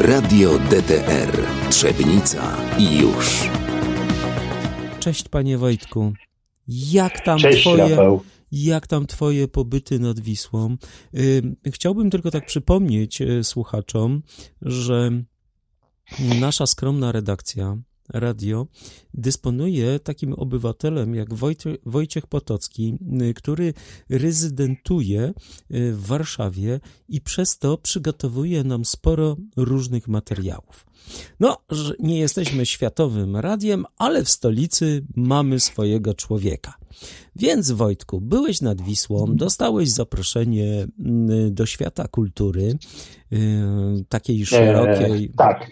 Radio DTR Trzebnica i już. Cześć panie Wojtku. Jak tam Cześć, twoje... Rafał. Jak tam twoje pobyty nad Wisłą? Chciałbym tylko tak przypomnieć y, słuchaczom, że nasza skromna redakcja radio dysponuje takim obywatelem jak Wojcie, Wojciech Potocki, y, który rezydentuje y, w Warszawie i przez to przygotowuje nam sporo różnych materiałów. No, że nie jesteśmy światowym radiem, ale w stolicy mamy swojego człowieka. Więc Wojtku, byłeś nad Wisłą, dostałeś zaproszenie mm, do świata kultury, y, takiej szerokiej. E, tak,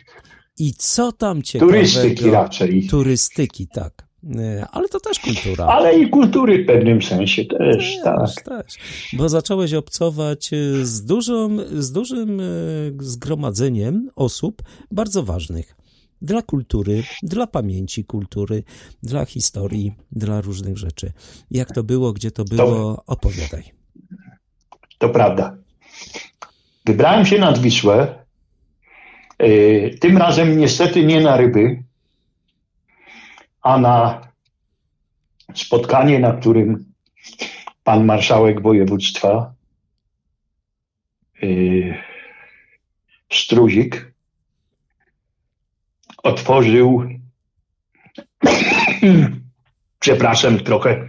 I co tam ciekawego? turystyki raczej. Turystyki, tak. Y, Ale to też kultura. Ale i kultury w pewnym sensie też, tak. Też, też. Bo zacząłeś obcować y, z, dużą, z dużym y, zgromadzeniem osób bardzo ważnych. Dla kultury, dla pamięci kultury, dla historii, dla różnych rzeczy. Jak to było, gdzie to było, opowiadaj. To prawda. Wybrałem się nad Wisłę. E, Tym razem niestety nie na ryby, a na spotkanie, na którym pan marszałek województwa e, Struzik otworzył przepraszam trochę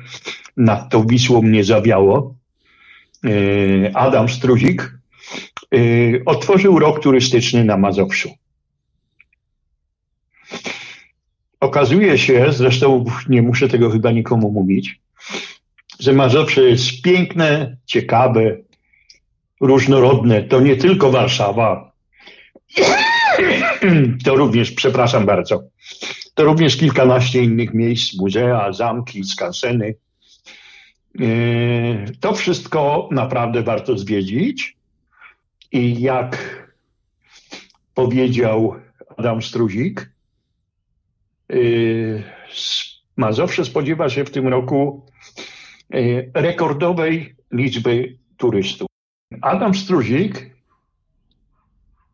nad tą Wisłą mnie zawiało. E, Adam Struzik otworzył rok turystyczny na Mazowszu. Okazuje się, zresztą nie muszę tego chyba nikomu mówić, że Mazowsze jest piękne, ciekawe, różnorodne. To nie tylko Warszawa. To również, przepraszam bardzo, to również kilkanaście innych miejsc, muzea, zamki, skanseny. Yy, To wszystko naprawdę warto zwiedzić. I jak powiedział Adam Struzik, s- Mazowsze spodziewa się w tym roku yy, rekordowej liczby turystów. Adam Struzik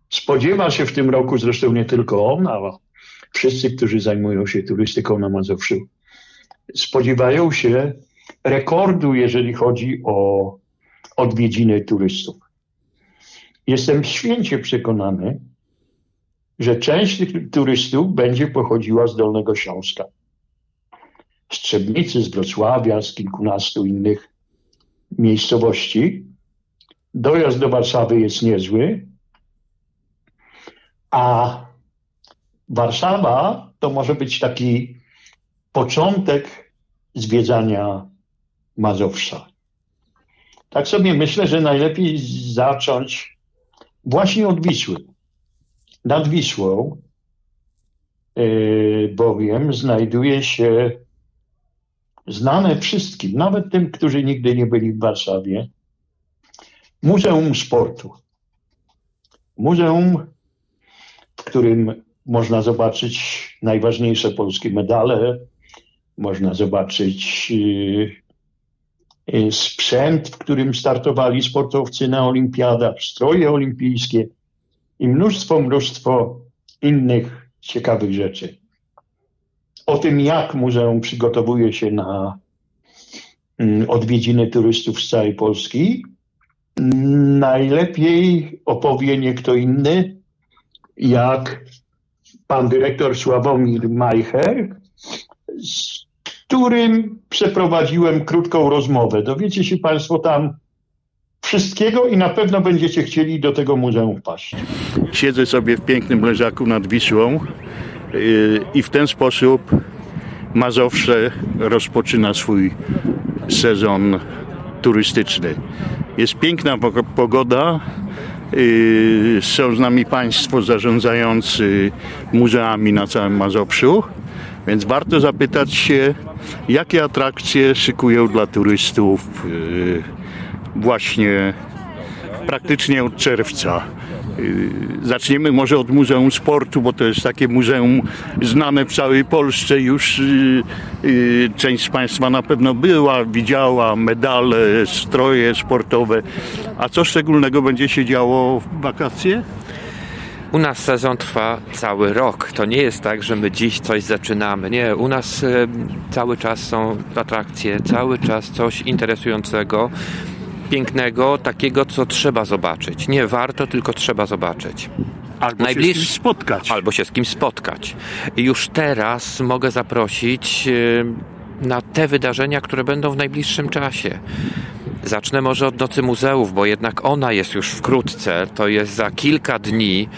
spodziewa się w tym roku, zresztą nie tylko on, ale wszyscy, którzy zajmują się turystyką na Mazowszu, spodziewają się rekordu, jeżeli chodzi o odwiedziny turystów. Jestem święcie przekonany, że część tych turystów będzie pochodziła z Dolnego Śląska. Z Trzebnicy, z Wrocławia, z kilkunastu innych miejscowości. Dojazd do Warszawy jest niezły, a Warszawa to może być taki początek zwiedzania Mazowsza. Tak sobie myślę, że najlepiej zacząć właśnie od Wisły. Nad Wisłą yy, bowiem znajduje się znane wszystkim, nawet tym, którzy nigdy nie byli w Warszawie, Muzeum Sportu. Muzeum, w którym można zobaczyć najważniejsze polskie medale, można zobaczyć yy, sprzęt, w którym startowali sportowcy na olimpiadach, stroje olimpijskie i mnóstwo, mnóstwo innych ciekawych rzeczy. O tym, jak muzeum przygotowuje się na mm, odwiedziny turystów z całej Polski, najlepiej opowie nie kto inny, jak pan dyrektor Sławomir Majcher, którym przeprowadziłem krótką rozmowę. Dowiecie się Państwo tam wszystkiego i na pewno będziecie chcieli do tego muzeum wpaść. Siedzę sobie w pięknym leżaku nad Wisłą yy, i w ten sposób Mazowsze rozpoczyna swój sezon turystyczny. Jest piękna po- pogoda. yy, Są z nami Państwo zarządzający muzeami na całym Mazowszu, więc warto zapytać się, jakie atrakcje szykują dla turystów yy, właśnie praktycznie od czerwca. Yy, Zaczniemy może od Muzeum Sportu, bo to jest takie muzeum znane w całej Polsce. Już yy, część z Państwa na pewno była, widziała medale, stroje sportowe. A co szczególnego będzie się działo w wakacje? U nas sezon trwa cały rok. To nie jest tak, że my dziś coś zaczynamy. Nie, u nas e, cały czas są atrakcje, cały czas coś interesującego, pięknego, takiego, co trzeba zobaczyć. Nie warto, tylko trzeba zobaczyć. Albo Najbliż- się z kimś spotkać. Albo się z kim spotkać. I już teraz mogę zaprosić e, na te wydarzenia, które będą w najbliższym czasie. Zacznę może od Nocy Muzeów, bo jednak ona jest już wkrótce. To jest za kilka dni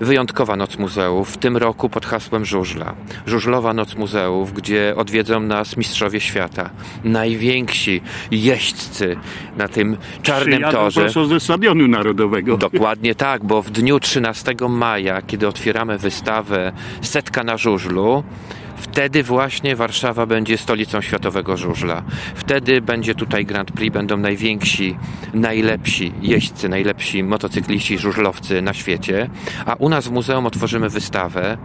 wyjątkowa Noc Muzeów, w tym roku pod hasłem Żużla. Żużlowa Noc Muzeów, gdzie odwiedzą nas mistrzowie świata. Najwięksi jeźdźcy na tym czarnym Przyjadą torze. prosto ze Stadionu Narodowego. Dokładnie tak, bo w dniu 13 maja, kiedy otwieramy wystawę Setka na żużlu, wtedy właśnie Warszawa będzie stolicą światowego żużla. Wtedy będzie tutaj Grand Prix, będą najwięksi, najlepsi jeźdźcy, najlepsi motocykliści, żużlowcy na świecie, a u nas w muzeum otworzymy wystawę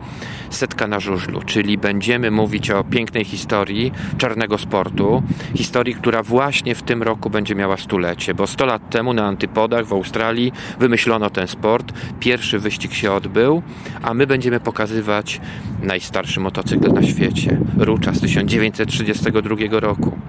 Setka na żużlu, czyli będziemy mówić o pięknej historii czarnego sportu, historii, która właśnie w tym roku będzie miała stulecie, bo 100 lat temu na Antypodach w Australii wymyślono ten sport, pierwszy wyścig się odbył, a my będziemy pokazywać najstarszy motocykl na świecie, Rucza z 1932 roku.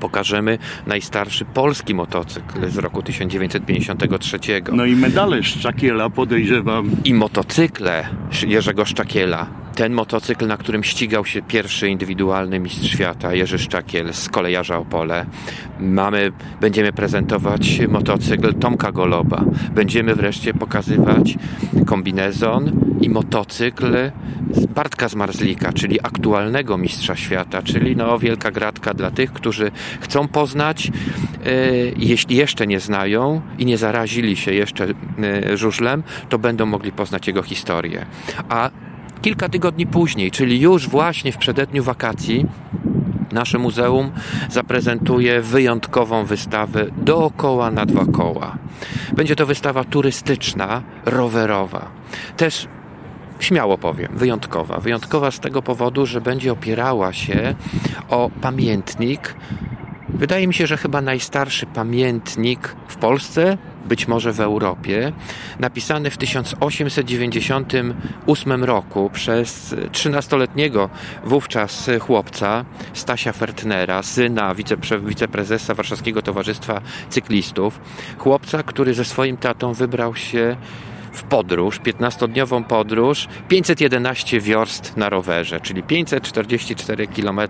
Pokażemy najstarszy polski motocykl z roku 1953 No i medale Szczakiela podejrzewam. i motocykle Jerzego Szczakiela. Ten motocykl, na którym ścigał się pierwszy indywidualny mistrz świata, Jerzy Szczakiel z kolejarza Opole. Mamy, będziemy prezentować motocykl Tomka Goloba. Będziemy wreszcie pokazywać kombinezon i motocykl Bartka Zmarzlika, czyli aktualnego mistrza świata, czyli no wielka gratka dla tych, którzy chcą poznać, e, jeśli jeszcze nie znają i nie zarazili się jeszcze e, żużlem, to będą mogli poznać jego historię. A kilka tygodni później, czyli już właśnie w przededniu wakacji, nasze muzeum zaprezentuje wyjątkową wystawę dookoła na dwa koła. Będzie to wystawa turystyczna, rowerowa. Też śmiało powiem, wyjątkowa. Wyjątkowa z tego powodu, że będzie opierała się o pamiętnik. Wydaje mi się, że chyba najstarszy pamiętnik w Polsce, być może w Europie, napisany w 1898 roku przez 13-letniego wówczas chłopca Stasia Fertnera, syna wicepre, wiceprezesa Warszawskiego Towarzystwa Cyklistów. Chłopca, który ze swoim tatą wybrał się w podróż, 15-dniową podróż, 511 wiorst na rowerze, czyli 544 km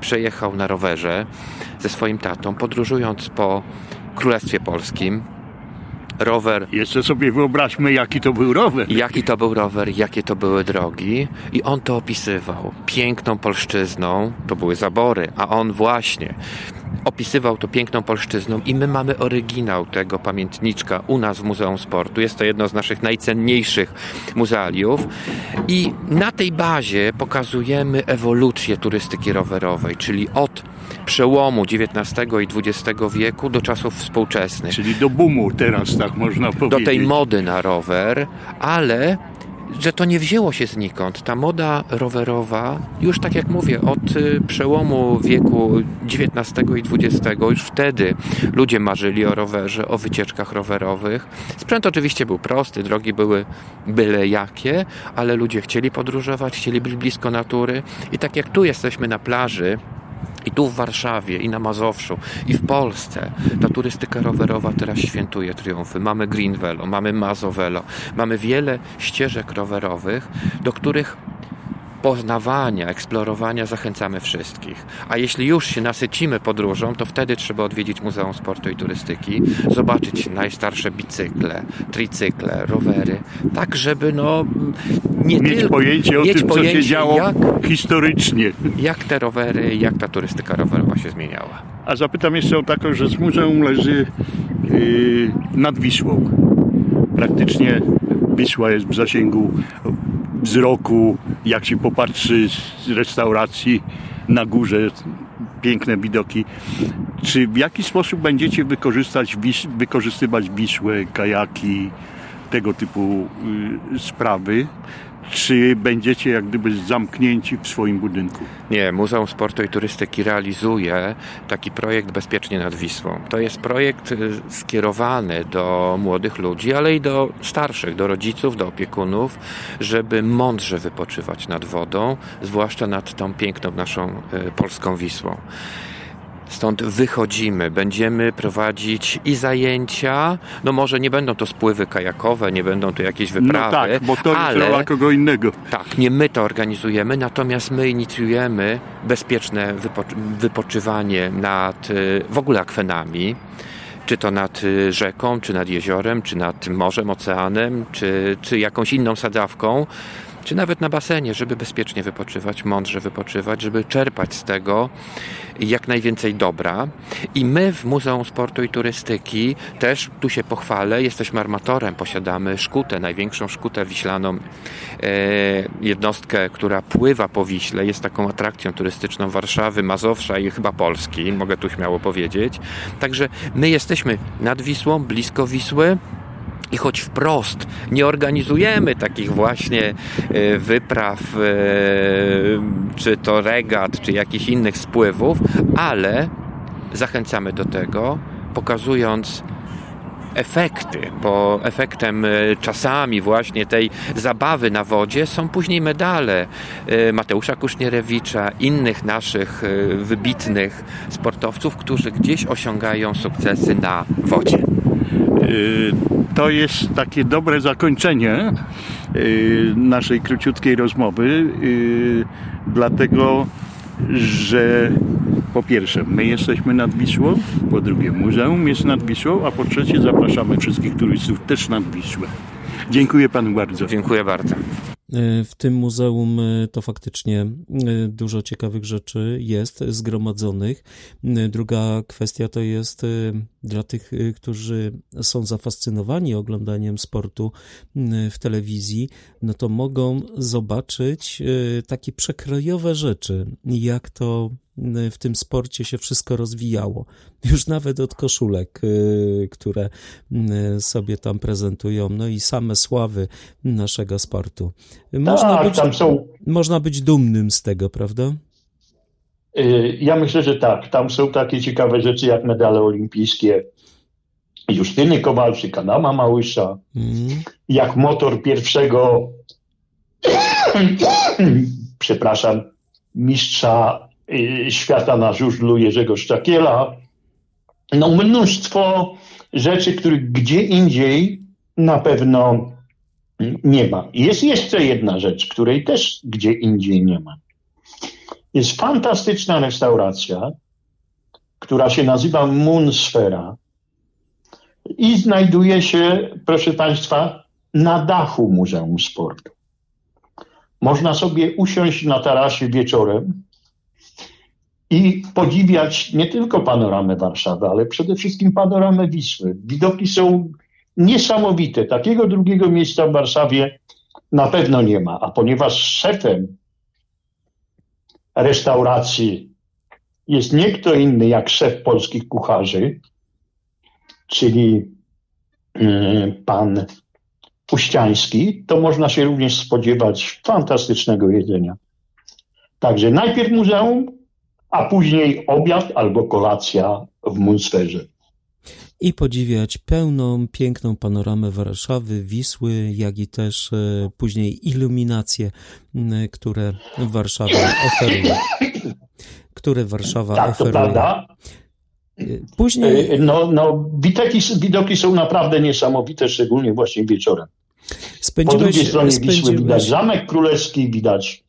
przejechał na rowerze ze swoim tatą, podróżując po Królestwie Polskim. Rower. Jeszcze sobie wyobraźmy, jaki to był rower. Jaki to był rower, jakie to były drogi. I on to opisywał. Piękną polszczyzną, to były zabory, a on właśnie opisywał to piękną polszczyzną. I my mamy oryginał tego pamiętniczka u nas w Muzeum Sportu. Jest to jedno z naszych najcenniejszych muzealiów. I na tej bazie pokazujemy ewolucję turystyki rowerowej, czyli od przełomu XIX i XX wieku do czasów współczesnych Czyli do boomu teraz, tak można powiedzieć. do tej mody na rower, ale że to nie wzięło się znikąd. Ta moda rowerowa, już tak jak mówię, od y, przełomu wieku XIX i XX, już wtedy ludzie marzyli o rowerze, o wycieczkach rowerowych. Sprzęt oczywiście był prosty, drogi były byle jakie, ale ludzie chcieli podróżować, chcieli być blisko natury i tak jak tu jesteśmy na plaży, i tu w Warszawie, i na Mazowszu, i w Polsce ta turystyka rowerowa teraz świętuje triumfy. Mamy Green Velo, mamy Mazowelo, mamy wiele ścieżek rowerowych, do których poznawania, eksplorowania zachęcamy wszystkich. A jeśli już się nasycimy podróżą, to wtedy trzeba odwiedzić Muzeum Sportu i Turystyki, zobaczyć najstarsze bicykle, tricykle, rowery, tak żeby no nie Mieć tylko pojęcie o mieć tym, co się pojęcie, działo jak historycznie. jak te rowery, jak ta turystyka rowerowa się zmieniała. A zapytam jeszcze o taką, że z muzeum leży yy, nad Wisłą. Praktycznie Wisła jest w zasięgu wzroku, jak się popatrzy z restauracji na górze, piękne widoki. Czy w jaki sposób będziecie wykorzystać, wykorzystywać Wisłę, kajaki, tego typu y, sprawy? Czy będziecie jak gdyby zamknięci w swoim budynku? Nie, Muzeum Sportu i Turystyki realizuje taki projekt Bezpiecznie nad Wisłą. To jest projekt y, skierowany do młodych ludzi, ale i do starszych, do rodziców, do opiekunów, żeby mądrze wypoczywać nad wodą, zwłaszcza nad tą piękną naszą y, polską Wisłą. Stąd wychodzimy, będziemy prowadzić i zajęcia. No może nie będą to spływy kajakowe, nie będą to jakieś wyprawy. No tak, bo to ale, jest rola kogo innego. Tak, nie my to organizujemy, natomiast my inicjujemy bezpieczne wypo- wypoczywanie nad y, w ogóle akwenami czy to nad y, rzeką, czy nad jeziorem, czy nad morzem, oceanem, czy, czy jakąś inną sadzawką czy nawet na basenie, żeby bezpiecznie wypoczywać, mądrze wypoczywać, żeby czerpać z tego jak najwięcej dobra. I my w Muzeum Sportu i Turystyki też, tu się pochwalę, jesteśmy armatorem, posiadamy szkutę, największą szkutę wiślaną, e, jednostkę, która pływa po Wiśle, jest taką atrakcją turystyczną Warszawy, Mazowsza i chyba Polski, mogę tu śmiało powiedzieć. Także my jesteśmy nad Wisłą, blisko Wisły, i choć wprost nie organizujemy takich właśnie e, wypraw, e, czy to regat, czy jakichś innych spływów, ale zachęcamy do tego, pokazując efekty, bo efektem e, czasami właśnie tej zabawy na wodzie są później medale Mateusza Kusznierewicza, innych naszych wybitnych sportowców, którzy gdzieś osiągają sukcesy na wodzie. Y, to jest takie dobre zakończenie y, naszej króciutkiej rozmowy, y, dlatego że po pierwsze, my jesteśmy nad Wisłą, po drugie, muzeum jest nad Wisłą, a po trzecie, zapraszamy wszystkich turystów też nad Wisłę. Dziękuję panu bardzo. Dziękuję bardzo. W tym muzeum to faktycznie dużo ciekawych rzeczy jest zgromadzonych. Druga kwestia to jest dla tych, którzy są zafascynowani oglądaniem sportu w telewizji, no to mogą zobaczyć takie przekrojowe rzeczy, jak to w tym sporcie się wszystko rozwijało. Już nawet od koszulek, y, które y, sobie tam prezentują, no i same sławy naszego sportu. Można, tak, być, są... można być dumnym z tego, prawda? Y, ja myślę, że tak. Tam są takie ciekawe rzeczy jak medale olimpijskie Justyny Kowalczyk, Adama Małysza, mm. jak motor pierwszego przepraszam, mistrza Y, świata na żużlu Jerzego Szczakiela. No mnóstwo rzeczy, których gdzie indziej na pewno nie ma. Jest jeszcze jedna rzecz, której też gdzie indziej nie ma. Jest fantastyczna restauracja, która się nazywa Moonsfera i znajduje się, proszę Państwa, na dachu Muzeum Sportu. Można sobie usiąść na tarasie wieczorem i podziwiać nie tylko panoramę Warszawy, ale przede wszystkim panoramę Wisły. Widoki są niesamowite. Takiego drugiego miejsca w Warszawie na pewno nie ma. A ponieważ szefem restauracji jest nie kto inny jak szef polskich kucharzy, czyli mm, pan Puściański, to można się również spodziewać fantastycznego jedzenia. Także najpierw muzeum, a później obiad albo kolacja w Munsferze. I podziwiać pełną, piękną panoramę Warszawy, Wisły, jak i też e, później iluminacje, które Warszawa oferuje. Które Warszawa tak, oferuje. To prawda. E, później... E, no, no widoki, widoki są naprawdę niesamowite, szczególnie właśnie wieczorem. Spędziłeś, po drugiej stronie spędziłeś... Wisły widać Zamek Królewski, widać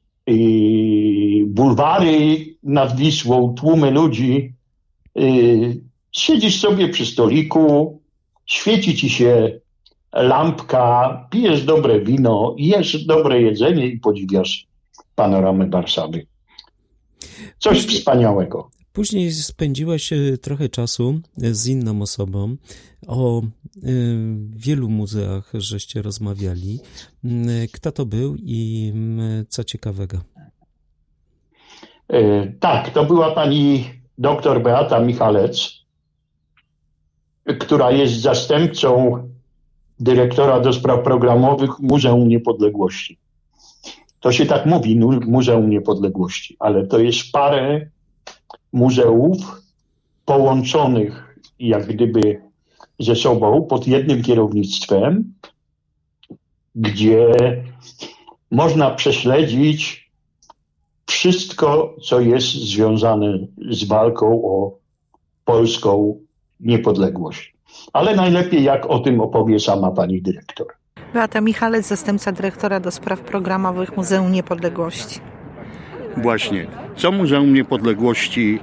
bulwary nad Wisłą, tłumy ludzi. Siedzisz sobie przy stoliku, świeci ci się lampka, pijesz dobre wino, jesz dobre jedzenie i podziwiasz panoramę Warszawy. Coś wspaniałego. Później spędziłeś e, trochę czasu e, z inną osobą. O e, wielu muzeach żeście rozmawiali. Kto to był i co ciekawego? Tak, to była pani doktor Beata Michalec, która jest zastępcą dyrektora do spraw programowych Muzeum Niepodległości. to się tak mówi, Muzeum Niepodległości, ale to jest parę muzeów połączonych jak gdyby ze sobą pod jednym kierownictwem, gdzie można prześledzić wszystko, co jest związane z walką o polską niepodległość. Ale najlepiej, jak o tym opowie sama pani dyrektor. Beata Michalec, zastępca dyrektora do spraw programowych Muzeum Niepodległości. Właśnie. Co Muzeum Niepodległości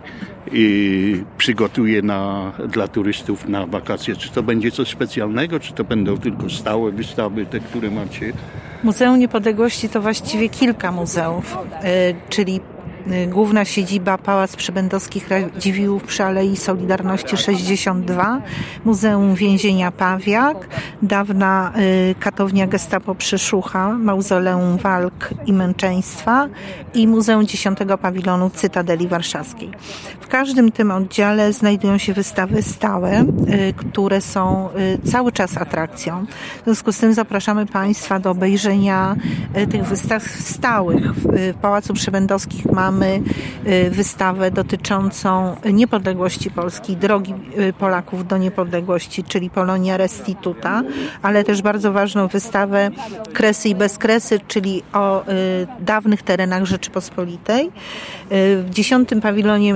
y, przygotuje na, dla turystów na wakacje? Czy to będzie coś specjalnego, czy to będą tylko stałe wystawy, te, które macie? Muzeum Niepodległości to właściwie kilka muzeów, y, czyli główna siedziba Pałac Przybędowskich Radziwiłłów przy Alei Solidarności 62, Muzeum Więzienia Pawiak, dawna y, katownia Gestapo Przyszucha, Mauzoleum Walk i Męczeństwa i Muzeum 10 Pawilonu Cytadeli Warszawskiej. W każdym tym oddziale znajdują się wystawy stałe, y, które są cały czas atrakcją. W związku z tym zapraszamy Państwa do obejrzenia tych wystaw stałych. W Pałacu Przybędowskich mamy mamy y, wystawę dotyczącą niepodległości Polski, drogi y, Polaków do niepodległości, czyli Polonia Restituta, ale też bardzo ważną wystawę Kresy i Bezkresy, czyli o y, dawnych terenach Rzeczypospolitej. W dziesiątym pawilonie,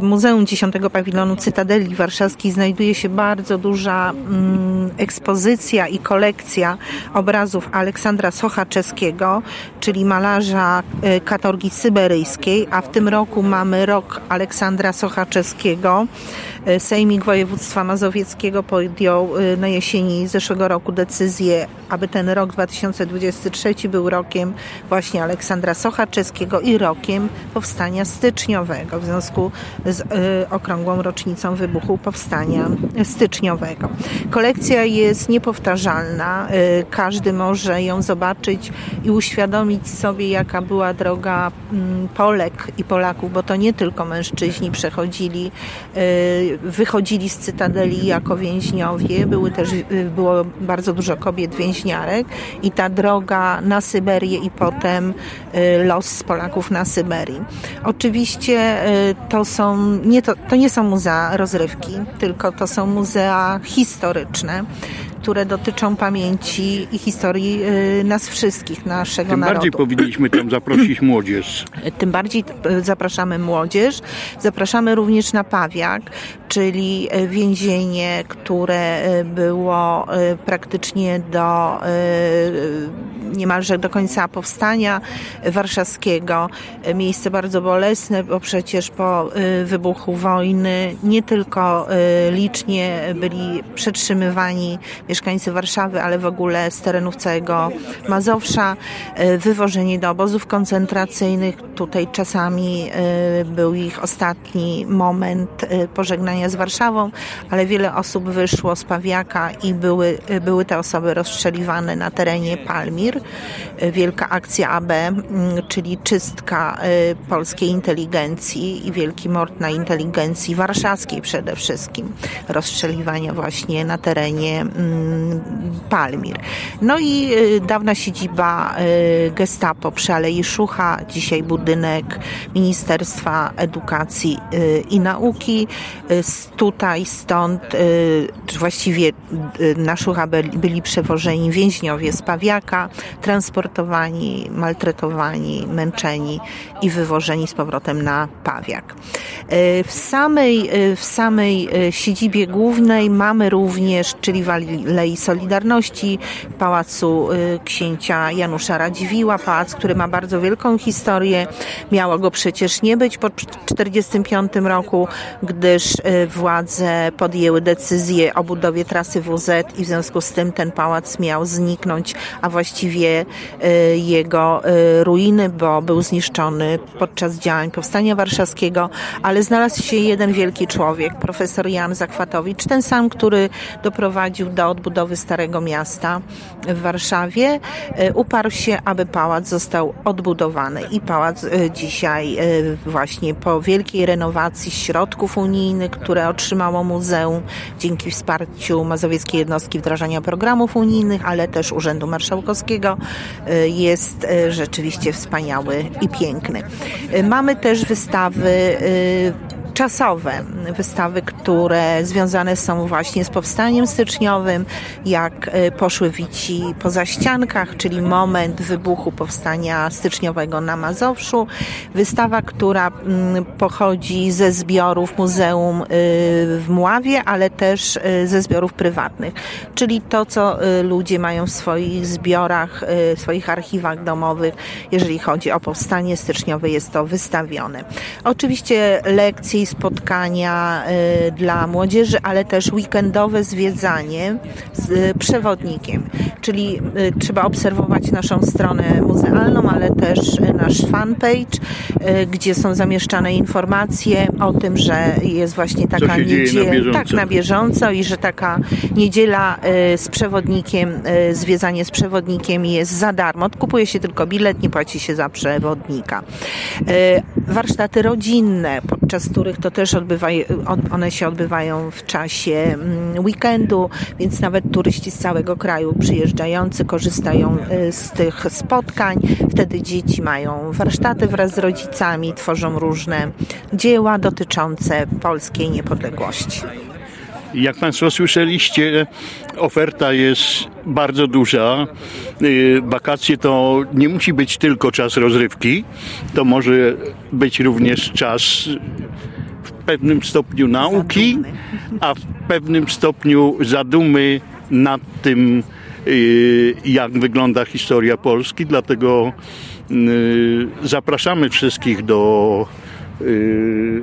Muzeum Dziesiątego Pawilonu Cytadeli Warszawskiej znajduje się bardzo duża mm, ekspozycja i kolekcja obrazów Aleksandra Socha-Czeskiego, czyli malarza katorgi syberyjskiej, a w tym roku mamy rok Aleksandra Socha-Czeskiego. Sejmik Województwa Mazowieckiego podjął na jesieni zeszłego roku decyzję, aby ten rok 2023 był rokiem właśnie Aleksandra Socha-Czeskiego i rokiem powstania styczniowego w związku z okrągłą rocznicą wybuchu powstania styczniowego. Kolekcja jest niepowtarzalna. Każdy może ją zobaczyć i uświadomić sobie, jaka była droga Polek i Polaków, bo to nie tylko mężczyźni przechodzili, y, wychodzili z cytadeli jako więźniowie, były też, y, było bardzo dużo kobiet więźniarek i ta droga na Syberię i potem y, los Polaków na Syberii. Oczywiście to są, nie to, to nie są muzea rozrywki, tylko to są muzea historyczne które dotyczą pamięci i historii y, nas wszystkich, naszego Tym narodu. bardziej powinniśmy tam zaprosić młodzież. Tym bardziej y, zapraszamy młodzież. Zapraszamy również na Pawiak, czyli y, więzienie, które było praktycznie do niemalże do końca powstania warszawskiego. Miejsce bardzo bolesne, bo przecież po wybuchu wojny nie tylko licznie byli przetrzymywani mieszkańcy Warszawy, ale w ogóle z terenów całego Mazowsza, e, wywożeni do obozów koncentracyjnych. Tutaj czasami e, był ich ostatni moment e, pożegnania z Warszawą, ale wiele osób wyszło z Pawiaka i były, były te osoby rozstrzeliwane na terenie Palmir. Wielka akcja AB, czyli czystka polskiej inteligencji i wielki mord na inteligencji warszawskiej przede wszystkim. Rozstrzeliwania właśnie na terenie Palmir. No i y, dawna siedziba y, Gestapo przy Alei Szucha, dzisiaj budynek Ministerstwa Edukacji y, i Nauki. Tutaj, stąd właściwie na Szucha byli przewożeni więźniowie z Pawiaka, transportowani, maltretowani, męczeni i wywożeni z powrotem na Pawiak. W samej, w samej siedzibie głównej mamy również, czyli w Alei Solidarności, Pałacu y, księcia Janusza Radziwiła, pałac, który ma bardzo wielką historię. Miało go przecież nie być po 1945 roku, gdyż y, władze podjęły decyzję o budowie trasy WZ i w związku z tym ten pałac miał zniknąć, a właściwie y, jego ruiny, bo był zniszczony podczas działań Powstania Warszawskiego, ale znalazł się jeden wielki człowiek, profesor Jan Zakwatowicz, ten sam, który doprowadził do odbudowy Starego Miasta w Warszawie, e, uparł się, aby pałac został odbudowany. I pałac dzisiaj właśnie po wielkiej renowacji środków unijnych, które otrzymało muzeum dzięki wsparciu Mazowieckiej Jednostki Wdrażania Programów Unijnych, ale też Urzędu Marszałkowskiego jest rzeczywiście wspaniały i piękny. Mamy też wystawy czasowe. Wystawy, które związane są właśnie z powstaniem styczniowym, jak y, poszły wici po zaściankach, czyli moment wybuchu powstania styczniowego na Mazowszu. Wystawa, która mm, pochodzi ze zbiorów Muzeum y, w Mławie, ale też y, ze zbiorów prywatnych. Czyli to, co ludzie mają w swoich zbiorach, w swoich archiwach domowych, jeżeli chodzi o powstanie styczniowe, jest to wystawione. Oczywiście lekcje i spotkania y, dla młodzieży, ale też weekendowe zwiedzanie z y, przewodnikiem. Czyli y, trzeba obserwować naszą stronę muzealną, ale też nasz fanpage, gdzie są zamieszczane informacje o tym, że jest właśnie taka niedziela, tak na bieżąco i że taka niedziela z przewodnikiem, zwiedzanie z przewodnikiem jest za darmo. Kupuje się tylko bilet, nie płaci się za przewodnika. Warsztaty rodzinne, podczas których to też odbywają, one się odbywają w czasie mm, weekendu, więc nawet turyści z całego kraju przyjeżdżający korzystają y, z tych spotkań. Wtedy dzieci mają warsztaty wraz z rodzicami, tworzą różne dzieła dotyczące polskiej niepodległości. Jak Państwo słyszeliście, oferta jest bardzo duża. Y, wakacje to nie musi być tylko czas rozrywki, to może być również czas pewnym stopniu nauki, a w pewnym stopniu zadumy nad tym, y, jak wygląda historia Polski. Dlatego y, zapraszamy wszystkich do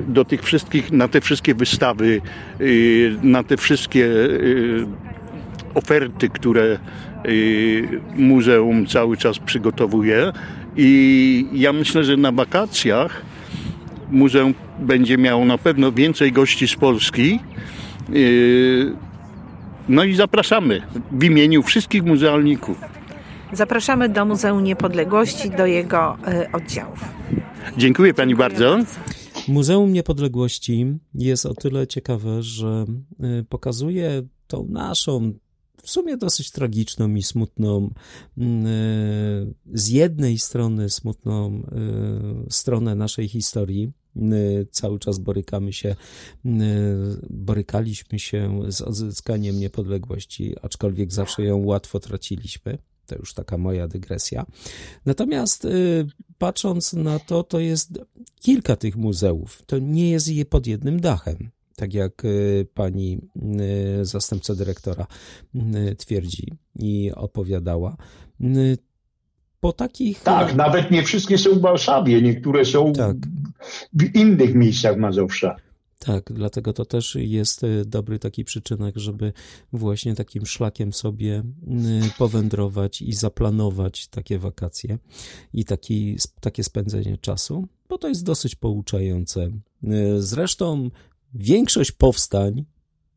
do tych wszystkich, na te wszystkie wystawy, na te wszystkie oferty, które muzeum cały czas przygotowuje. I ja myślę, że na wakacjach muzeum będzie miało na pewno więcej gości z Polski. No i zapraszamy w imieniu wszystkich muzealników. Zapraszamy do Muzeum Niepodległości, do jego oddziałów. Dziękuję Pani Dziękuję bardzo. bardzo. Muzeum Niepodległości jest o tyle ciekawe, że y, pokazuje tą naszą w sumie dosyć tragiczną i smutną, y, z jednej strony smutną y, stronę naszej historii. Cały czas borykamy się, borykaliśmy się z odzyskaniem niepodległości, aczkolwiek zawsze ją łatwo traciliśmy. To już taka moja dygresja. Natomiast patrząc na to, to jest kilka tych muzeów. To nie jest je pod jednym dachem. Tak jak y, pani y, zastępca dyrektora twierdzi i opowiadała. Po takich. Tak, nawet nie wszystkie są w Warszawie, niektóre są tak. w innych miejscach Mazowsza. Tak, dlatego to też jest dobry taki przyczynek, żeby właśnie takim szlakiem sobie powędrować i zaplanować takie wakacje i taki, takie spędzenie czasu, bo to jest dosyć pouczające. Zresztą większość powstań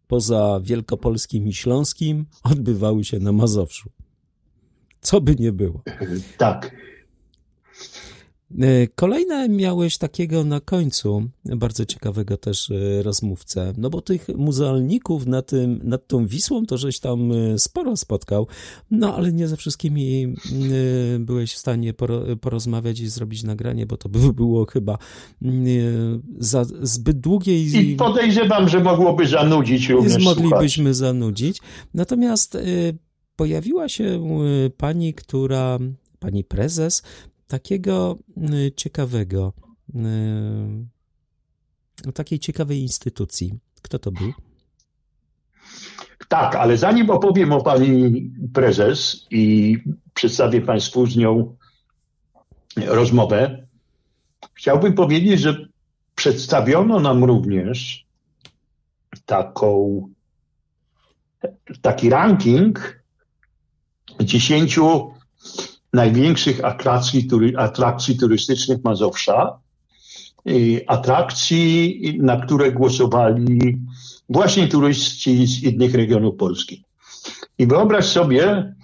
poza Wielkopolskim i Śląskim odbywały się na Mazowszu. Co by nie było. Tak. E, kolejne miałeś takiego na końcu, bardzo ciekawego też e, rozmówcę, no bo tych muzealników na tym, nad tą Wisłą to żeś tam e, sporo spotkał, no ale nie ze wszystkimi byłeś w stanie porozmawiać i zrobić nagranie, bo to by było chyba za zbyt długie i... I podejrzewam, że mogłoby zanudzić również Moglibyśmy słuchać. zanudzić. Natomiast pojawiła się pani, która pani prezes, takiego y, ciekawego, y, takiej ciekawej instytucji. Kto to był? Tak, ale zanim opowiem o pani prezes i przedstawię Państwu z nią rozmowę, chciałbym powiedzieć, że przedstawiono nam również taką, taki ranking dziesięciu największych atrakcji, tury, atrakcji turystycznych Mazowsza. Atrakcji, na które głosowali właśnie turyści z innych regionów Polski. I wyobraź sobie,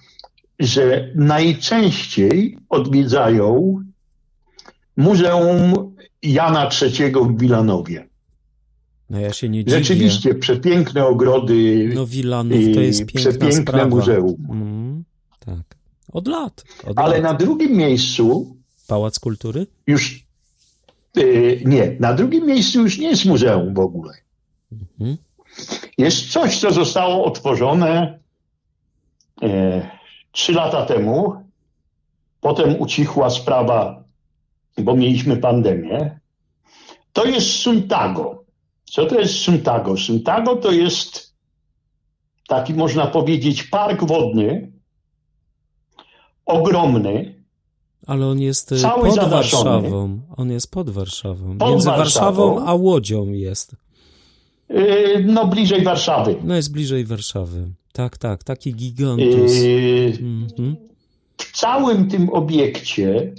że najczęściej odwiedzają Muzeum Jana III w Wilanowie. No ja się nie dziwię. Rzeczywiście, przepiękne ogrody. No Wilanów to jest piękna Przepiękne sprawa. muzeum. Mm, tak. Od lat. Od Ale lat. na drugim miejscu Pałac Kultury? już y, nie, na drugim miejscu już nie jest muzeum w ogóle. Mhm. Jest coś, co zostało otworzone e, trzy lata temu. Potem ucichła sprawa, bo mieliśmy pandemię. To jest Suntago. Co to jest Suntago? Suntago to jest taki, można powiedzieć, park wodny, ogromny, Ale on jest y, Cały pod. Warszawą. On jest pod Warszawą. Pod Między Warszawą. Warszawą a Łodzią jest. y, no bliżej Warszawy. No jest bliżej Warszawy. Tak, tak. Taki gigantus. Y, Mhm. w całym tym obiekcie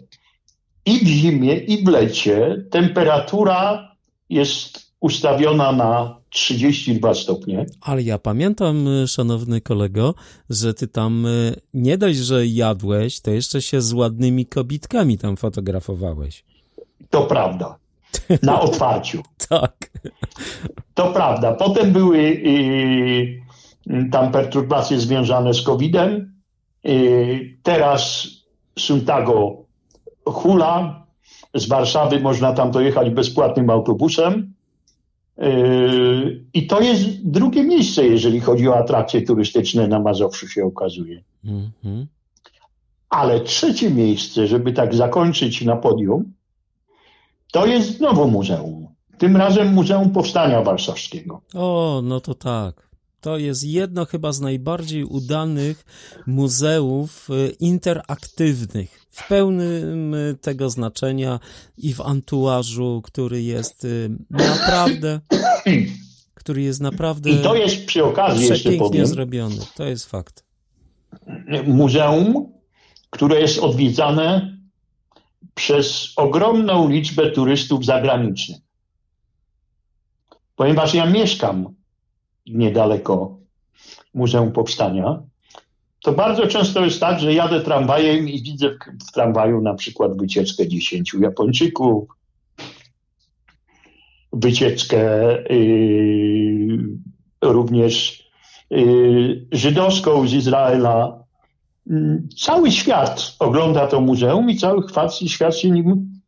i w zimie, i w lecie temperatura jest ustawiona na 32 stopnie. Ale ja pamiętam, y, szanowny kolego, że ty tam y, nie dość, że jadłeś, to jeszcze się z ładnymi kobitkami tam fotografowałeś. To prawda. Na otwarciu. Tak. To prawda. Potem były y, tam perturbacje związane z COVID-em. Y, teraz Suntago hula. Z Warszawy można tam dojechać bezpłatnym autobusem. Y, I to jest drugie miejsce, jeżeli chodzi o atrakcje turystyczne na Mazowszu się okazuje. Mhm. Ale trzecie miejsce, żeby tak zakończyć na podium, to jest znowu muzeum. Tym razem Muzeum Powstania Warszawskiego. O, no to tak. To jest jedno chyba z najbardziej udanych muzeów y, interaktywnych, w pełnym y, tego znaczenia i w antuażu, który jest y, naprawdę, który jest naprawdę I to jest przy okazji, jeszcze powiem, zrobiony. To jest fakt. muzeum, które jest odwiedzane przez ogromną liczbę turystów zagranicznych. Ponieważ ja mieszkam niedaleko Muzeum Powstania, to bardzo często jest tak, że jadę tramwajem i widzę w, tramwaju na przykład wycieczkę dziesięciu Japończyków, wycieczkę yy, również yy, żydowską z Izraela. Mm, Cały świat ogląda to muzeum i cały świat się nim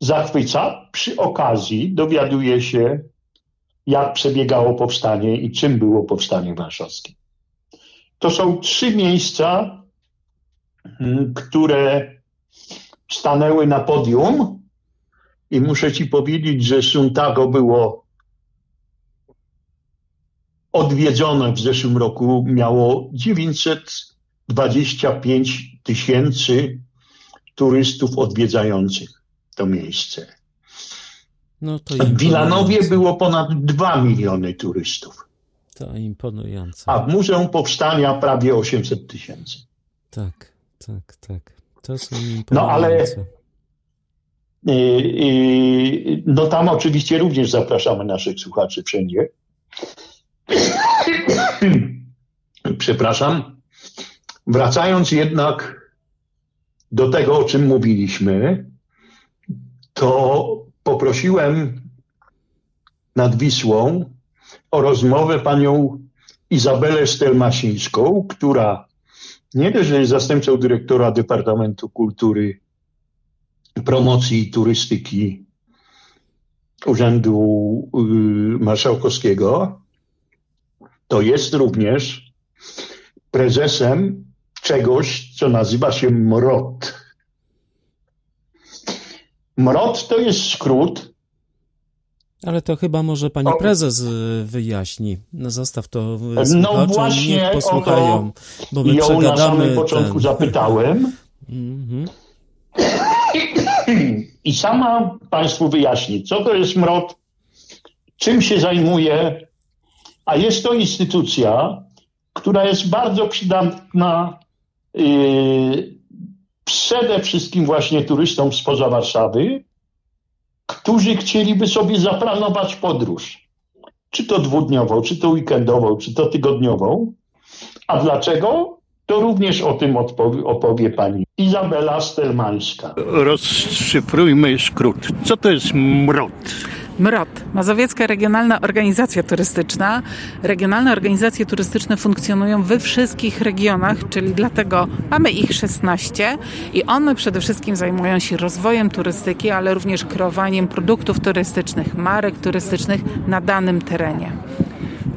zachwyca. Przy okazji dowiaduje się, jak przebiegało powstanie i czym było powstanie warszawskie. To są trzy miejsca, mm, które stanęły na podium i muszę ci powiedzieć, że Suntago było odwiedzone w zeszłym roku, miało 925 tysięcy turystów odwiedzających to miejsce. No W Wilanowie było ponad 2 miliony turystów, To imponujące. a w Muzeum Powstania prawie 800 tysięcy. Tak, tak, tak. To są imponujące. No, ale- I, i, no tam oczywiście również zapraszamy naszych słuchaczy wszędzie. Przepraszam. Wracając jednak do tego, o czym mówiliśmy, to poprosiłem nad Wisłą o rozmowę panią Izabelę Stelmasińską, która nie dość, że jest zastępcą dyrektora Departamentu Kultury, Promocji i Turystyki Urzędu y, Marszałkowskiego, to jest również prezesem czegoś, co nazywa się MROT. MROT to jest skrót Ale to chyba może pani O- prezes y, wyjaśni. No zostaw to y, No właśnie niech posłuchają, bo my ją na samym początku ten... zapytałem Mhm. i sama Państwu wyjaśni, co to jest MROT, czym się zajmuje, a jest to instytucja, która jest bardzo przydatna yy, przede wszystkim właśnie turystom spoza Warszawy, którzy chcieliby sobie zaplanować podróż. Czy to dwudniową, czy to weekendową, czy to tygodniową. A dlaczego? To również o tym odpowie, opowie pani Izabela Stelmańska. Rozszyfrujmy skrót. Co to jest mrot? MROT, Mazowiecka Regionalna Organizacja Turystyczna. Regionalne organizacje turystyczne funkcjonują we wszystkich regionach, czyli dlatego mamy ich 16 i one przede wszystkim zajmują się rozwojem turystyki, ale również kreowaniem produktów turystycznych, marek turystycznych na danym terenie.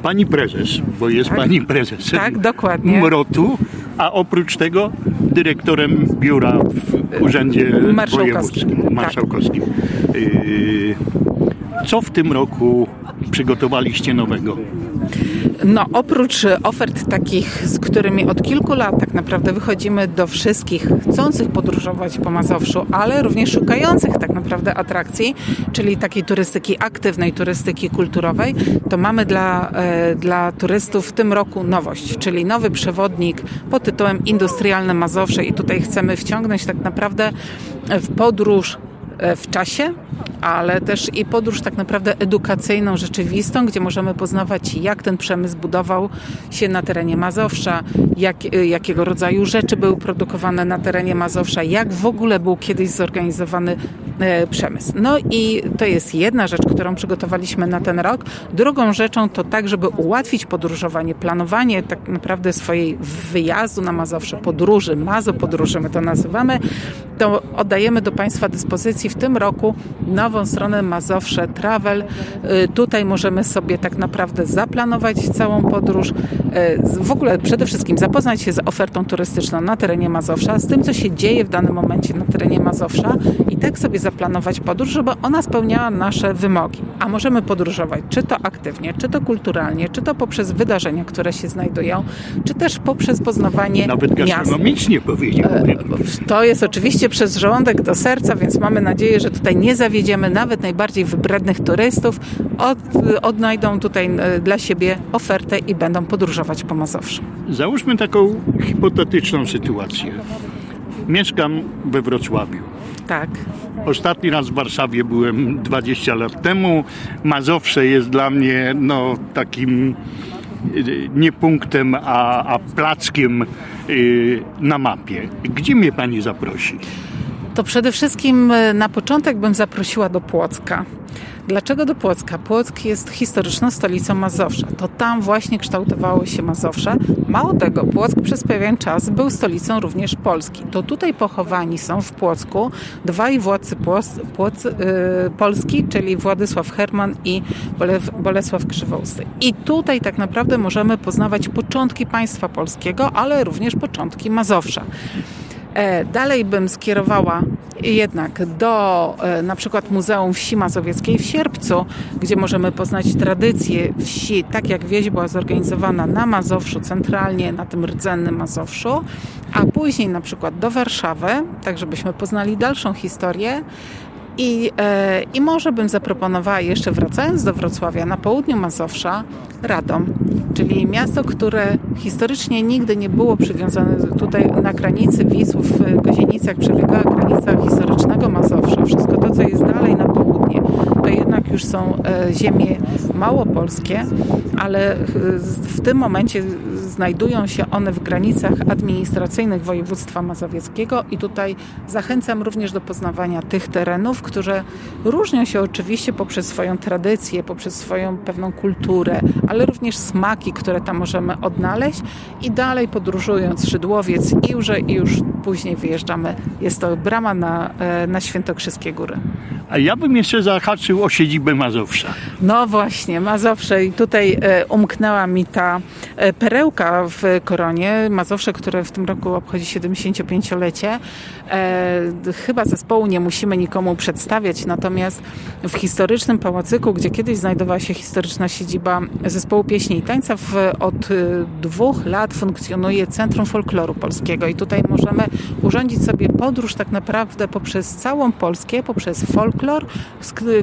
Pani prezes, bo jest Tak. pani prezes Tak, dokładnie. MROT-u, a oprócz tego dyrektorem biura w Urzędzie Marszałkowskim. Wojewódzkim, Tak. Marszałkowskim. Yy, Co w tym roku przygotowaliście nowego? No, oprócz ofert takich, z którymi od kilku lat tak naprawdę wychodzimy do wszystkich chcących podróżować po Mazowszu, ale również szukających tak naprawdę atrakcji, czyli takiej turystyki aktywnej, turystyki kulturowej, to mamy dla, e, dla turystów w tym roku nowość, czyli nowy przewodnik pod tytułem Industrialne Mazowsze i tutaj chcemy wciągnąć tak naprawdę w podróż w czasie, ale też i podróż tak naprawdę edukacyjną, rzeczywistą, gdzie możemy poznawać, jak ten przemysł budował się na terenie Mazowsza, jak, y, jakiego rodzaju rzeczy były produkowane na terenie Mazowsza, jak w ogóle był kiedyś zorganizowany e, przemysł. No i to jest jedna rzecz, którą przygotowaliśmy na ten rok. Drugą rzeczą to tak, żeby ułatwić podróżowanie, planowanie tak naprawdę swojej wyjazdu na Mazowsze, podróży, mazo podróży my to nazywamy, to oddajemy do Państwa dyspozycji w tym roku nową stronę Mazowsze Travel. Y, Tutaj możemy sobie tak naprawdę zaplanować całą podróż, y, w ogóle przede wszystkim zapoznać się z ofertą turystyczną na terenie Mazowsza, z tym, co się dzieje w danym momencie na terenie Mazowsza i tak sobie zaplanować podróż, żeby ona spełniała nasze wymogi. A możemy podróżować czy to aktywnie, czy to kulturalnie, czy to poprzez wydarzenia, które się znajdują, czy też poprzez poznawanie Nawet gastronomicznie powiedziałbym. To jest oczywiście przez żołądek do serca, więc mamy nadzieję, że tutaj nie zawiedziemy nawet najbardziej wybrednych turystów. Od, odnajdą tutaj e, dla siebie ofertę i będą podróżować po Mazowszu. Załóżmy taką hipotetyczną sytuację. Mieszkam we Wrocławiu. Tak. Ostatni raz w Warszawie byłem 20 lat temu. Mazowsze jest dla mnie no, takim y, nie punktem, a, a plackiem y, na mapie. Gdzie mnie pani zaprosi? To przede wszystkim e, na początek bym zaprosiła do Płocka. Dlaczego do Płocka? Płock jest historyczną stolicą Mazowsza. To tam właśnie kształtowało się Mazowsze. Mało tego, Płock przez pewien czas był stolicą również Polski. To tutaj pochowani są w Płocku dwaj władcy Płoc, Płoc, yy, Polski, czyli Władysław Herman i Bolesław Krzywousty. I tutaj tak naprawdę możemy poznawać początki państwa polskiego, ale również początki Mazowsza. E, Dalej bym skierowała jednak do e, na przykład Muzeum Wsi Mazowieckiej w Sierpcu, gdzie możemy poznać tradycję wsi, tak jak wieś była zorganizowana na Mazowszu, centralnie na tym rdzennym Mazowszu, a później na przykład do Warszawy, tak żebyśmy poznali dalszą historię. I, e, I może bym zaproponowała jeszcze wracając do Wrocławia na południu Mazowsza Radom, czyli miasto, które historycznie nigdy nie było przywiązane tutaj na granicy Wisły w Kozienicach przebiegała granica historycznego Mazowsza. Wszystko to, co jest dalej na południe, to jednak już są e, ziemie małopolskie, ale e, w tym momencie znajdują się one w granicach administracyjnych województwa mazowieckiego i tutaj zachęcam również do poznawania tych terenów, które różnią się oczywiście poprzez swoją tradycję, poprzez swoją pewną kulturę, ale również smaki, które tam możemy odnaleźć i dalej podróżując Szydłowiec, Iłże i już później wyjeżdżamy. Jest to brama na, e, na Świętokrzyskie Góry. A ja bym jeszcze zahaczył o siedzibę Mazowsza. No właśnie, Mazowsze i tutaj e, umknęła mi ta e, w Koronie. Mazowsze, które w tym roku obchodzi 75-lecie. E, chyba zespołu nie musimy nikomu przedstawiać, natomiast w historycznym pałacyku, gdzie kiedyś znajdowała się historyczna siedziba zespołu pieśni i tańca, w, od e, dwóch lat funkcjonuje Centrum Folkloru Polskiego i tutaj możemy urządzić sobie podróż tak naprawdę poprzez całą Polskę, poprzez folklor,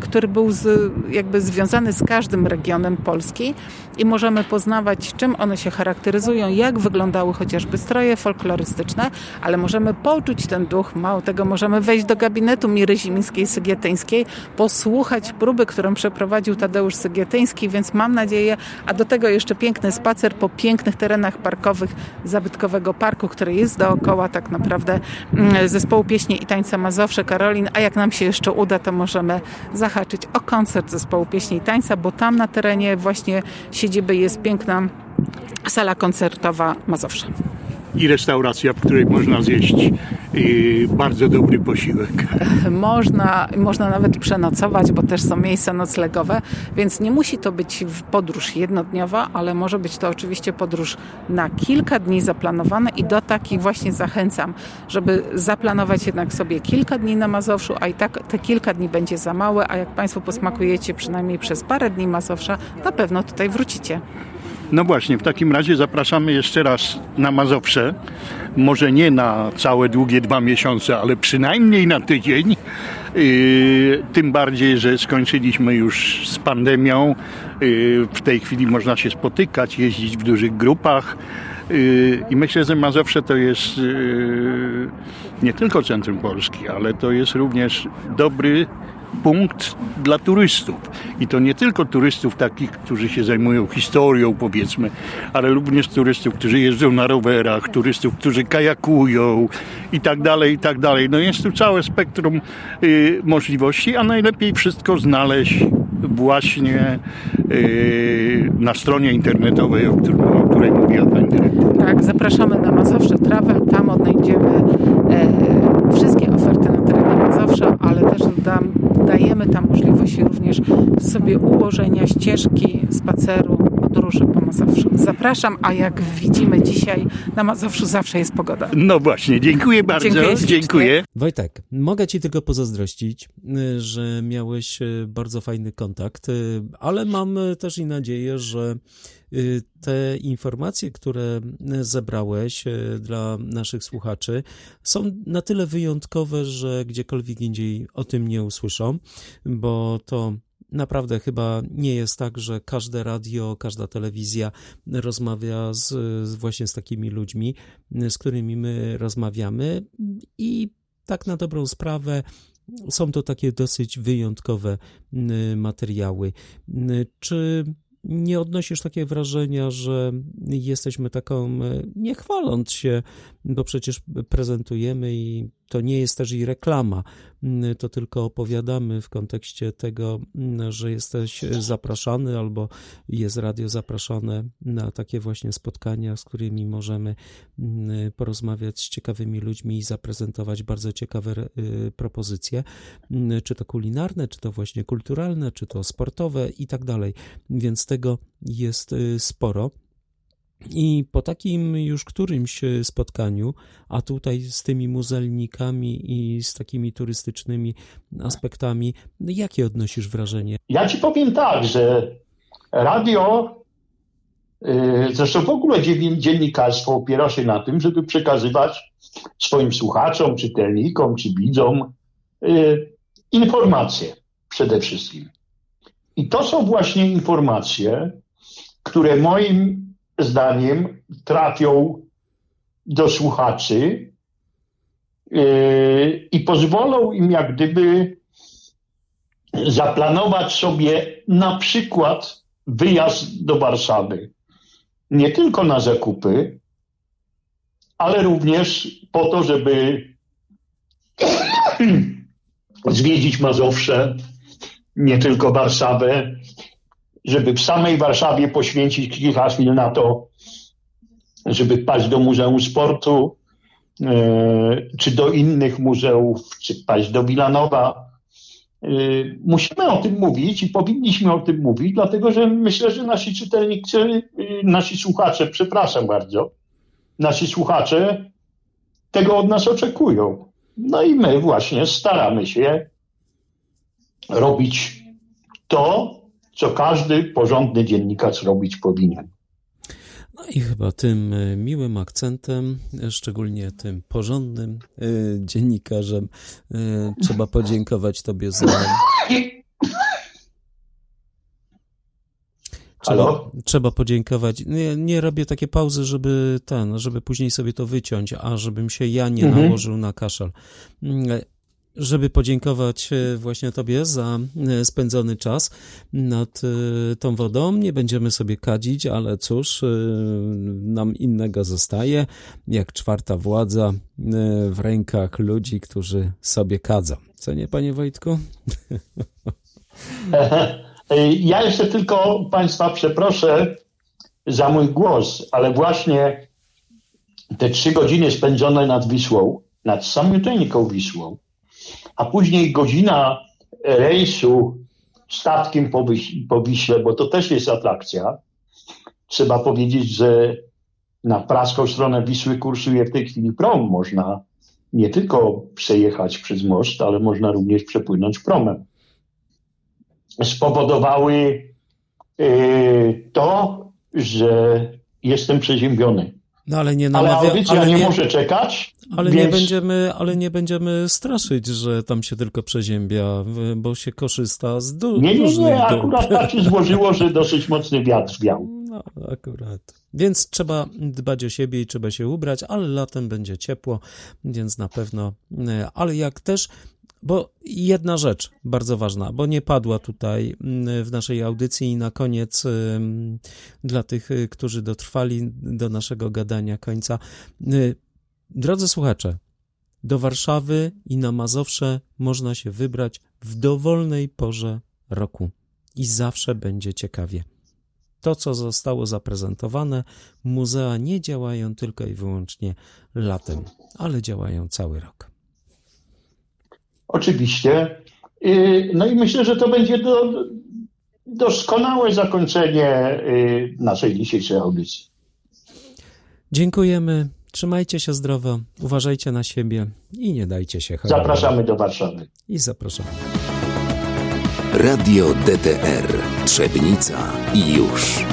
który był z, jakby związany z każdym regionem Polski i możemy poznawać, czym one się charakteryzują, jak wyglądały chociażby stroje folklorystyczne, ale możemy poczuć ten duch, mało tego, możemy wejść do gabinetu Miry Zimińskiej-Sygietyńskiej, posłuchać próby, którą przeprowadził Tadeusz Sygietyński, więc mam nadzieję, a do tego jeszcze piękny spacer po pięknych terenach parkowych zabytkowego parku, który jest dookoła tak naprawdę mm, zespołu pieśni i tańca Mazowsze, Karolin, a jak nam się jeszcze uda, to możemy zahaczyć o koncert zespołu pieśni i tańca, bo tam na terenie właśnie siedziby jest piękna sala koncertowa Mazowsza i restauracja, w której można zjeść y, bardzo dobry posiłek. Można, można nawet przenocować, bo też są miejsca noclegowe, więc nie musi to być podróż jednodniowa, ale może być to oczywiście podróż na kilka dni zaplanowane i do takich właśnie zachęcam, żeby zaplanować jednak sobie kilka dni na Mazowszu, a i tak te kilka dni będzie za małe, a jak Państwo posmakujecie przynajmniej przez parę dni Mazowsza, na pewno tutaj wrócicie. No właśnie, w takim razie zapraszamy jeszcze raz na Mazowsze. Może nie na całe długie dwa miesiące, ale przynajmniej na tydzień. Yy, tym bardziej, że skończyliśmy już z pandemią. Yy, w tej chwili można się spotykać, jeździć w dużych grupach. Yy, I myślę, że Mazowsze to jest nie tylko centrum Polski, ale to jest również dobry punkt dla turystów. I to nie tylko turystów takich, którzy się zajmują historią, powiedzmy, ale również turystów, którzy jeżdżą na rowerach, turystów, którzy kajakują i tak dalej, i tak dalej. No jest tu całe spektrum y, możliwości, a najlepiej wszystko znaleźć właśnie y, na stronie internetowej, o, którym, o której mówiła Pani Dyrektor. Tak, zapraszamy na Mazowsze Travel, tam odnajdziemy e, wszystkie oferty na terenie Mazowsza, ale też dam dajemy tam możliwość również sobie ułożenia ścieżki, spaceru, podróży po Mazowszu. Zapraszam, a jak widzimy dzisiaj na Mazowszu zawsze jest pogoda. No właśnie, dziękuję bardzo. Dziękuję. dziękuję. Wojtek, mogę Ci tylko pozazdrościć, y, że miałeś y, bardzo fajny kontakt, y, ale mam też i nadzieję, że te informacje, które zebrałeś dla naszych słuchaczy, są na tyle wyjątkowe, że gdziekolwiek indziej o tym nie usłyszą, bo to Naprawdę chyba nie jest tak, że każde radio, każda telewizja rozmawia z, z, właśnie z takimi ludźmi, z którymi my rozmawiamy i tak na dobrą sprawę są to takie dosyć wyjątkowe materiały. Czy nie odnosisz takiego wrażenia, że jesteśmy taką, nie chwaląc się, bo przecież prezentujemy i to nie jest też i reklama, mm, to tylko opowiadamy w kontekście tego, mm, że jesteś zapraszany albo jest radio zapraszane na takie właśnie spotkania, z którymi możemy mm, porozmawiać z ciekawymi ludźmi i zaprezentować bardzo ciekawe y, propozycje, czy to kulinarne, czy to właśnie kulturalne, czy to sportowe i tak dalej. Więc tego jest y, sporo. I po takim już którymś spotkaniu, a tutaj z tymi muzelnikami i z takimi turystycznymi aspektami, jakie odnosisz wrażenie? Ja ci powiem tak, że radio, y, zresztą w ogóle dziennikarstwo opiera się na tym, żeby przekazywać swoim słuchaczom, czytelnikom czy widzom y, informacje przede wszystkim. I to są właśnie informacje, które moim zdaniem trafią do słuchaczy yy, i pozwolą im jak gdyby zaplanować sobie na przykład wyjazd do Warszawy. Nie tylko na zakupy, ale również po to, żeby zwiedzić Mazowsze, nie tylko Warszawę, żeby w samej Warszawie poświęcić kilka chwil na to, żeby paść do Muzeum Sportu, e, czy do innych muzeów, czy paść do Wilanowa. E, musimy o tym mówić i powinniśmy o tym mówić, dlatego że myślę, że nasi czytelnicy, e, nasi słuchacze, przepraszam bardzo, nasi słuchacze tego od nas oczekują. No i my właśnie staramy się robić to, co każdy porządny dziennikarz robić powinien. No i chyba tym e, miłym akcentem, e, szczególnie tym porządnym e, dziennikarzem, trzeba podziękować Tobie za. Trzeba, trzeba podziękować. Nie, nie, robię takie pauzy, żeby ten, żeby później sobie to wyciąć, a żebym się ja nie mhm. nałożył na kaszal. Żeby podziękować e, właśnie Tobie za e, spędzony czas nad e, tą wodą. Nie będziemy sobie kadzić, ale cóż, nam innego zostaje, jak czwarta władza w rękach ludzi, którzy sobie kadzą. Co nie, Panie Wojtku? Ja jeszcze tylko Państwa przeproszę za mój głos, ale właśnie te trzy godziny spędzone nad Wisłą, nad samiuteńką Wisłą, a później godzina rejsu statkiem po, po Wiśle, bo to też jest atrakcja. Trzeba powiedzieć, że na praską stronę Wisły kursuje w tej chwili prom. Można nie tylko przejechać przez most, ale można również przepłynąć promem. Spowodowały yy, to, że jestem przeziębiony. No ale nie namawia, ale audycja ale nie, nie może czekać. Ale, więc... nie będziemy, ale nie będziemy straszyć, że tam się tylko przeziębia, bo się korzysta z du- Nie, nie, nie, akurat tak się złożyło, że dosyć mocny wiatr wiał. No, akurat. Więc trzeba dbać o siebie i trzeba się ubrać, ale latem będzie ciepło, więc na pewno. E, ale jak też bo jedna rzecz bardzo ważna, bo nie padła tutaj mm, w naszej audycji i na koniec dla tych, y, którzy dotrwali do naszego gadania końca. Y, drodzy słuchacze, do Warszawy i na Mazowsze można się wybrać w dowolnej porze roku i zawsze będzie ciekawie. To, co zostało zaprezentowane, muzea nie działają tylko i wyłącznie latem, ale działają cały rok. Oczywiście. Y, no i myślę, że to będzie do, doskonałe zakończenie y, naszej dzisiejszej audycji. Dziękujemy. Trzymajcie się zdrowo, uważajcie na siebie i nie dajcie się chorować. Zapraszamy do Warszawy. I zapraszamy. Radio DTR Trzebnica i już.